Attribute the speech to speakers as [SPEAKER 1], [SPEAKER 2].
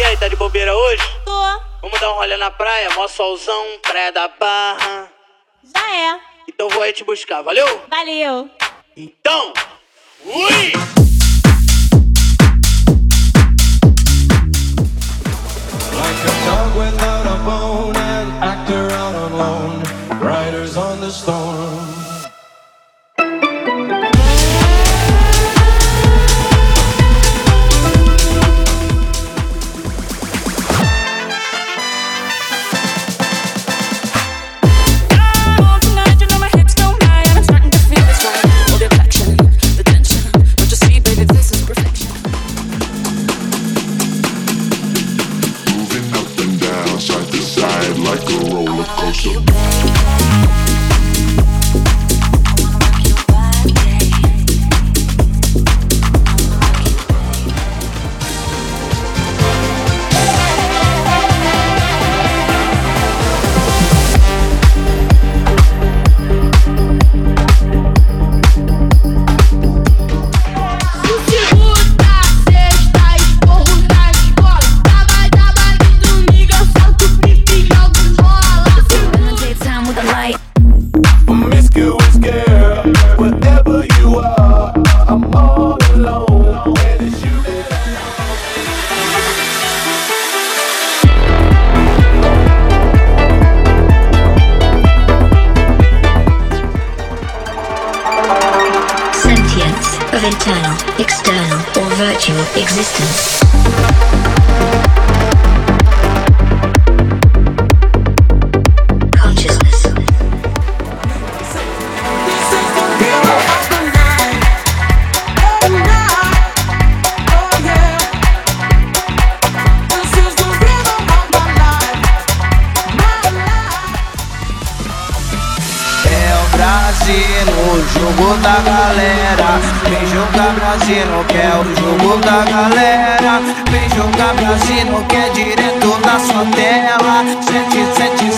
[SPEAKER 1] E aí, tá de bobeira hoje?
[SPEAKER 2] Tô.
[SPEAKER 1] Vamos dar um rolê na praia, mó solzão, praia da barra.
[SPEAKER 2] Já é.
[SPEAKER 1] Então vou aí te buscar, valeu?
[SPEAKER 2] Valeu.
[SPEAKER 1] Então, ui!
[SPEAKER 3] Like a dog without a bone, an actor out on loan, riders on the storm.
[SPEAKER 4] you. the light.
[SPEAKER 5] Girl, you are, I'm all alone. You
[SPEAKER 6] Sentience of internal, external, or virtual existence.
[SPEAKER 7] Brasil, jogo da galera. Vem jogar Brasil, que é o jogo da galera. Vem jogar Brasil, que é direto da sua tela. 777